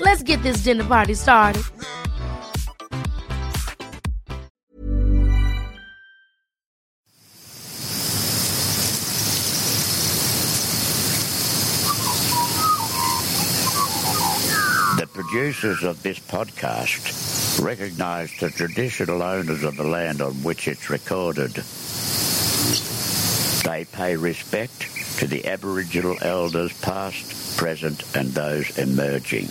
Let's get this dinner party started. The producers of this podcast recognise the traditional owners of the land on which it's recorded. They pay respect to the Aboriginal elders past, present and those emerging.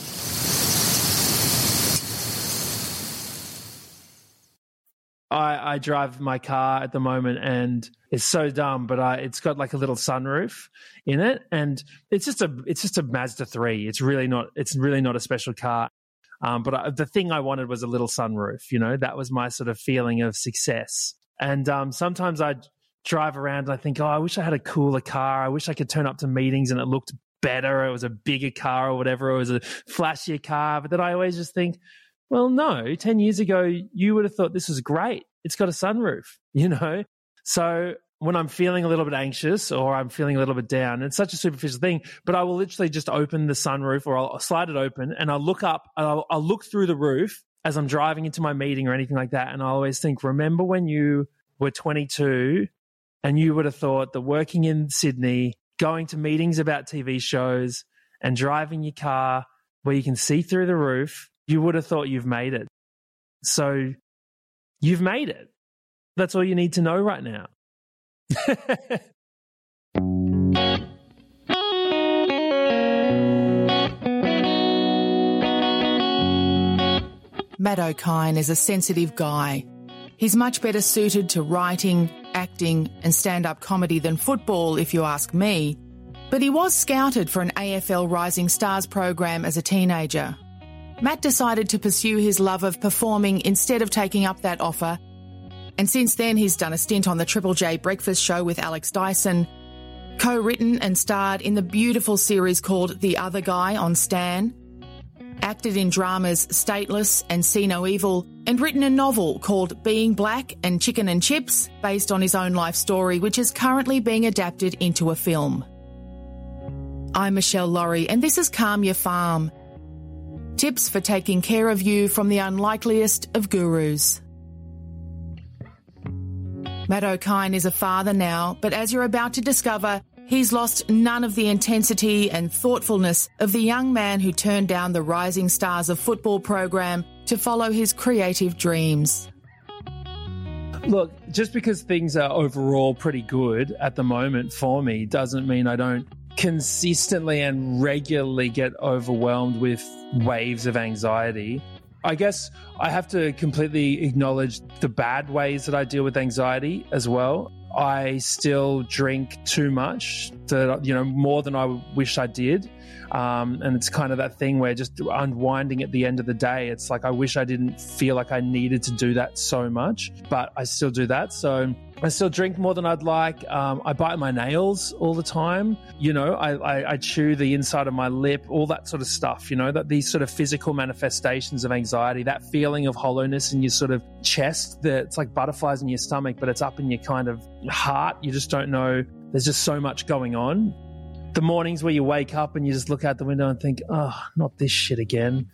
I, I drive my car at the moment and it's so dumb, but I, it's got like a little sunroof in it, and it's just a it's just a Mazda three. It's really not it's really not a special car. Um, but I, the thing I wanted was a little sunroof. You know, that was my sort of feeling of success. And um, sometimes I drive around and I think, oh, I wish I had a cooler car. I wish I could turn up to meetings and it looked better. It was a bigger car or whatever. It was a flashier car. But then I always just think, well, no, 10 years ago, you would have thought this was great. It's got a sunroof, you know? So when I'm feeling a little bit anxious or I'm feeling a little bit down, it's such a superficial thing, but I will literally just open the sunroof or I'll slide it open and I'll look up, I'll, I'll look through the roof as I'm driving into my meeting or anything like that. And I always think, remember when you were 22 and you would have thought that working in Sydney, going to meetings about TV shows and driving your car where you can see through the roof, you would have thought you've made it. So you've made it. That's all you need to know right now. Matt Okine is a sensitive guy. He's much better suited to writing, acting, and stand up comedy than football, if you ask me. But he was scouted for an AFL Rising Stars program as a teenager. Matt decided to pursue his love of performing instead of taking up that offer. And since then, he's done a stint on the Triple J Breakfast Show with Alex Dyson, co written and starred in the beautiful series called The Other Guy on Stan, acted in dramas Stateless and See No Evil, and written a novel called Being Black and Chicken and Chips, based on his own life story, which is currently being adapted into a film. I'm Michelle Laurie, and this is Calm Your Farm. Tips for taking care of you from the unlikeliest of gurus. Matt Okine is a father now, but as you're about to discover, he's lost none of the intensity and thoughtfulness of the young man who turned down the Rising Stars of Football program to follow his creative dreams. Look, just because things are overall pretty good at the moment for me doesn't mean I don't consistently and regularly get overwhelmed with waves of anxiety. I guess I have to completely acknowledge the bad ways that I deal with anxiety as well. I still drink too much, to, you know, more than I wish I did. Um, and it's kind of that thing where just unwinding at the end of the day, it's like I wish I didn't feel like I needed to do that so much, but I still do that. So I still drink more than I'd like. Um, I bite my nails all the time. You know, I, I, I, chew the inside of my lip, all that sort of stuff. You know, that these sort of physical manifestations of anxiety, that feeling of hollowness in your sort of chest, that it's like butterflies in your stomach, but it's up in your kind of heart. You just don't know. There's just so much going on. The mornings where you wake up and you just look out the window and think, oh, not this shit again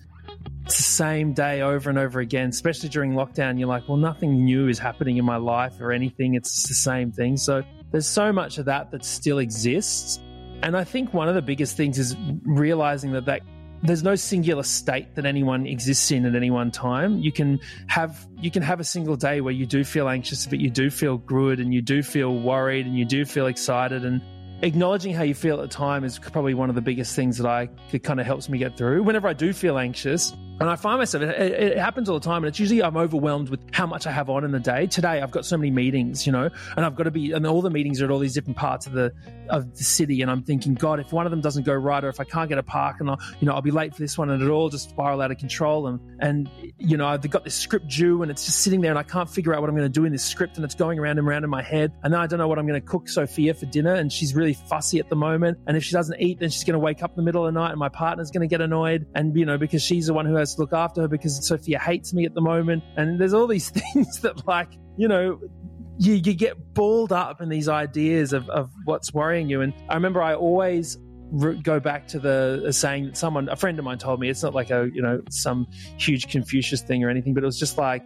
it's the same day over and over again, especially during lockdown. You're like, well, nothing new is happening in my life or anything. It's the same thing. So there's so much of that that still exists. And I think one of the biggest things is realizing that that there's no singular state that anyone exists in at any one time. You can have you can have a single day where you do feel anxious, but you do feel good and you do feel worried and you do feel excited and acknowledging how you feel at the time is probably one of the biggest things that I kind of helps me get through. Whenever I do feel anxious, and I find myself, it, it, happens all the time. And it's usually I'm overwhelmed with how much I have on in the day. Today, I've got so many meetings, you know, and I've got to be, and all the meetings are at all these different parts of the, of the city. And I'm thinking, God, if one of them doesn't go right, or if I can't get a park and I'll, you know, I'll be late for this one and it all just spiral out of control. And, and, you know, I've got this script due and it's just sitting there and I can't figure out what I'm going to do in this script and it's going around and around in my head. And then I don't know what I'm going to cook Sophia for dinner. And she's really fussy at the moment. And if she doesn't eat, then she's going to wake up in the middle of the night and my partner's going to get annoyed. And, you know, because she's the one who has to look after her because Sophia hates me at the moment. And there's all these things that, like, you know, you, you get balled up in these ideas of, of what's worrying you. And I remember I always go back to the saying that someone, a friend of mine told me, it's not like a, you know, some huge Confucius thing or anything, but it was just like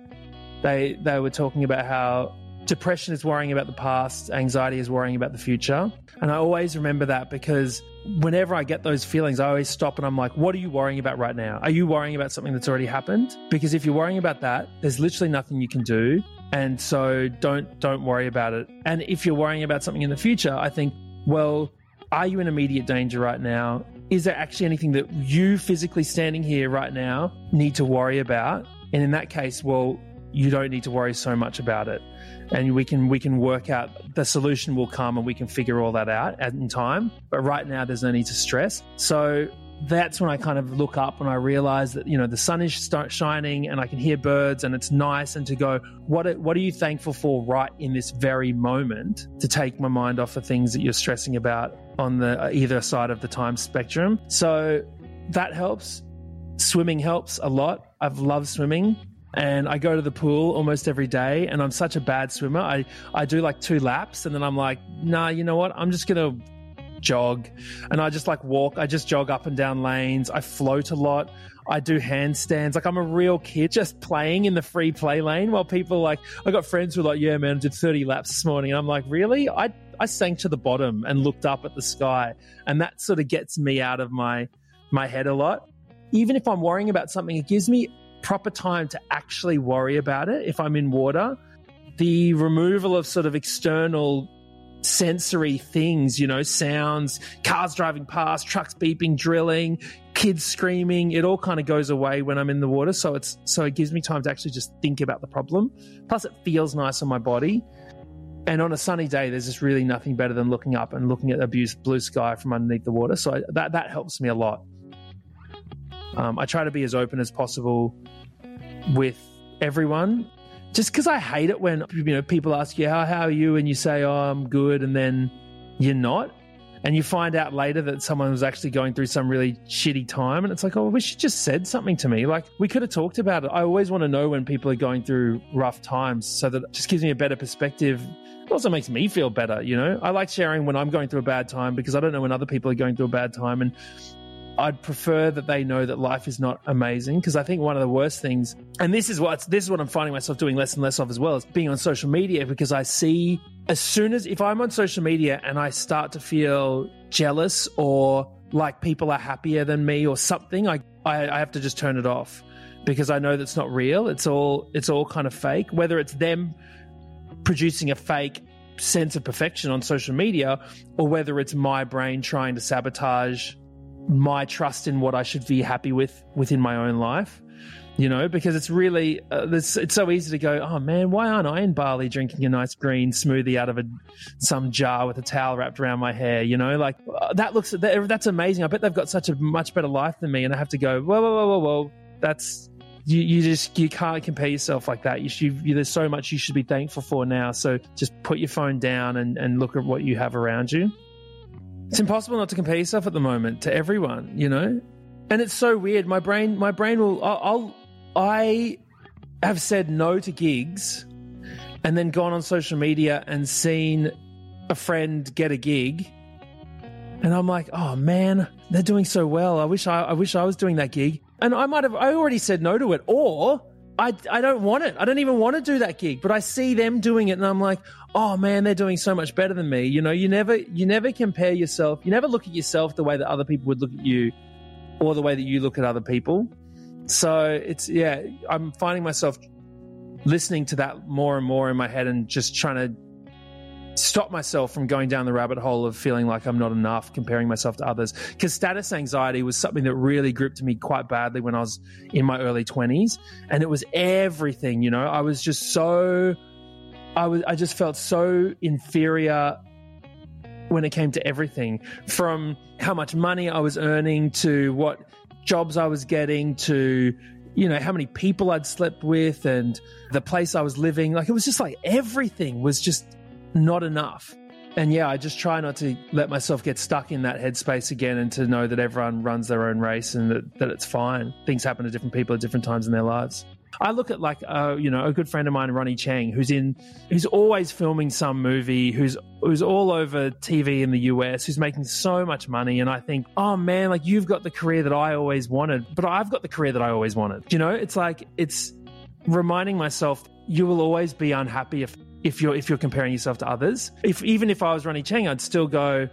they, they were talking about how depression is worrying about the past, anxiety is worrying about the future. And I always remember that because whenever I get those feelings, I always stop and I'm like, what are you worrying about right now? Are you worrying about something that's already happened? Because if you're worrying about that, there's literally nothing you can do. And so don't don't worry about it. And if you're worrying about something in the future, I think, well, are you in immediate danger right now? Is there actually anything that you physically standing here right now need to worry about? And in that case, well, you don't need to worry so much about it. And we can we can work out the solution will come and we can figure all that out in time. But right now there's no need to stress. So that's when I kind of look up and I realize that you know the sun is shining and I can hear birds and it's nice and to go what are, what are you thankful for right in this very moment to take my mind off the things that you're stressing about on the uh, either side of the time spectrum? So that helps. Swimming helps a lot. I've loved swimming and I go to the pool almost every day and I'm such a bad swimmer. I, I do like two laps and then I'm like, nah, you know what? I'm just going to jog and I just like walk. I just jog up and down lanes. I float a lot. I do handstands. Like I'm a real kid just playing in the free play lane while people like, I got friends who are like, yeah, man, I did 30 laps this morning. And I'm like, really? I, I sank to the bottom and looked up at the sky. And that sort of gets me out of my, my head a lot. Even if I'm worrying about something, it gives me proper time to actually worry about it if I'm in water. The removal of sort of external sensory things, you know, sounds, cars driving past, trucks beeping, drilling, kids screaming, it all kind of goes away when I'm in the water. So it's so it gives me time to actually just think about the problem. Plus it feels nice on my body. And on a sunny day, there's just really nothing better than looking up and looking at the blue sky from underneath the water. So that that helps me a lot. Um, I try to be as open as possible with everyone. Just because I hate it when you know people ask you how how are you? and you say oh I'm good and then you're not. And you find out later that someone was actually going through some really shitty time and it's like oh I wish you just said something to me. Like we could have talked about it. I always want to know when people are going through rough times so that just gives me a better perspective. It also makes me feel better you know? I like sharing when i'm going through a bad time because i don't know when other people are going through a bad time and I'd prefer that they know that life is not amazing because I think one of the worst things, and this is what this is what I'm finding myself doing less and less of as well, is being on social media because I see as soon as if I'm on social media and I start to feel jealous or like people are happier than me or something, I I, I have to just turn it off because I know that's not real. It's all it's all kind of fake. Whether it's them producing a fake sense of perfection on social media or whether it's my brain trying to sabotage my trust in what I should be happy with within my own life. You know, because it's really uh, it's, it's so easy to go, oh man, why aren't I in Bali drinking a nice green smoothie out of a some jar with a towel wrapped around my hair? You know, like uh, that looks that, that's amazing. I bet they've got such a much better life than me, and I have to go, whoa, whoa, whoa, whoa, whoa. That's you, you just you can't compare yourself like that. You should you, there's so much you should be thankful for now. So just put your phone down and, and look at what you have around you. It's impossible not to compare yourself at the moment to everyone, you know? And it's so weird. My brain, my brain will, I'll, I have said no to gigs and then gone on social media and seen a friend get a gig. And I'm like, oh man, they're doing so well. I wish I, I wish I was doing that gig. And I might have, I already said no to it. Or I, I don't want it. I don't even want to do that gig, but I see them doing it and I'm like, oh man, they're doing so much better than me. You know, you never, you never compare yourself. You never look at yourself the way that other people would look at you. or the way that you look at other people. So it's yeah, I'm finding myself listening to that more and more in my head and just trying to stop myself from going down the rabbit hole of feeling like I'm not enough, comparing myself to others. Because status anxiety was something that really gripped me quite badly when I was in my early 20s. And it was everything, you know, I was just so, I was, I just felt so inferior when it came to everything from how much money I was earning to what jobs I was getting to you know how many people I'd slept with and the place I was living like it was just like everything was just not enough. And yeah I just try not to let myself get stuck in that headspace again and to know that everyone runs their own race and that, that it's fine. Things happen to different people at different times in their lives. I look at like uh, you know a good friend of mine, Ronnie Chieng, who's in who's always filming some movie, who's who's all over TV in the US, who's making so much money, and I think, oh man, like you've got the career that I always wanted, but I've got the career that I always wanted. You know, it's like it's reminding myself you will always be unhappy if if you're if you're comparing yourself to others. If even if I was Ronnie Chieng, I'd still go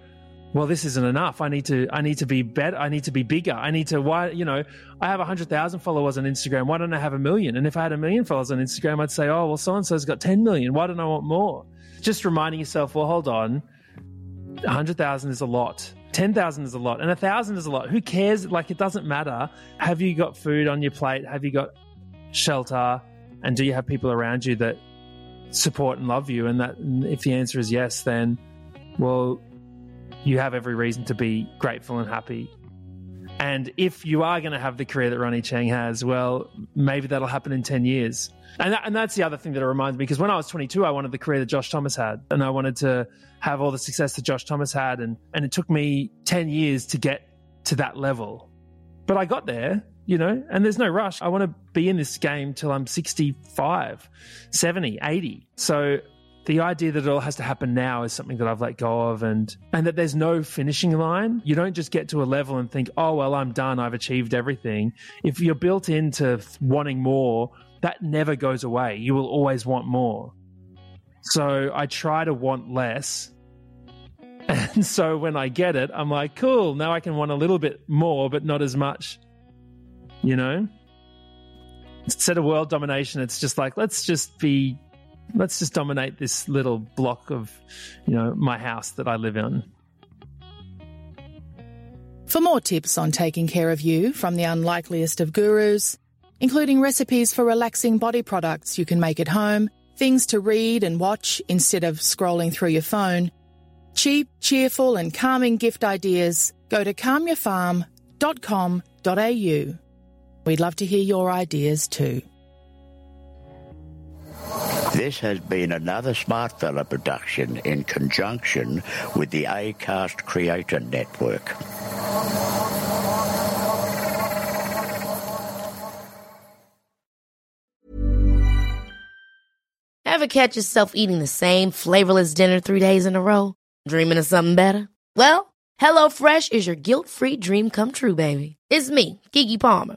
well, this isn't enough. I need to, I need to be better. I need to be bigger. I need to, why, you know, I have hundred thousand followers on Instagram. Why don't I have a million? And if I had a million followers on Instagram, I'd say, oh, well, so and so's got 10 million. Why don't I want more? Just reminding yourself, well, hold on. Hundred thousand is a lot. 10,000 is a lot. And a thousand is a lot. Who cares? Like, it doesn't matter. Have you got food on your plate? Have you got shelter? And do you have people around you that support and love you? And that, if the answer is yes, then, well, you have every reason to be grateful and happy. And if you are going to have the career that Ronnie Chieng has, well, maybe that'll happen in 10 years. And, that, and that's the other thing that it reminds me because when I was 22, I wanted the career that Josh Thomas had. And I wanted to have all the success that Josh Thomas had. And, and it took me 10 years to get to that level. But I got there, you know, and there's no rush. I want to be in this game till I'm 65, 70, 80. So the idea that it all has to happen now is something that I've let go of and and that there's no finishing line. You don't just get to a level and think, "Oh, well, I'm done. I've achieved everything." If you're built into wanting more, that never goes away. You will always want more. So, I try to want less. And so when I get it, I'm like, "Cool, now I can want a little bit more, but not as much." You know? Instead of world domination, it's just like, let's just be let's just dominate this little block of, you know, my house that I live in. For more tips on taking care of you from the unlikeliest of gurus, including recipes for relaxing body products you can make at home, things to read and watch instead of scrolling through your phone, cheap, cheerful, and calming gift ideas, go to calmyourfarm.com.au. We'd love to hear your ideas too. This has been another Smartfella production in conjunction with the ACAST Creator Network. Ever catch yourself eating the same flavorless dinner three days in a row? Dreaming of something better? Well, HelloFresh is your guilt free dream come true, baby. It's me, Keke Palmer.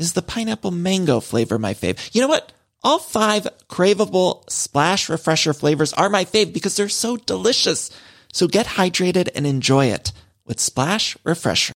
is the pineapple mango flavor my fave? You know what? All five craveable splash refresher flavors are my fave because they're so delicious. So get hydrated and enjoy it with Splash Refresher.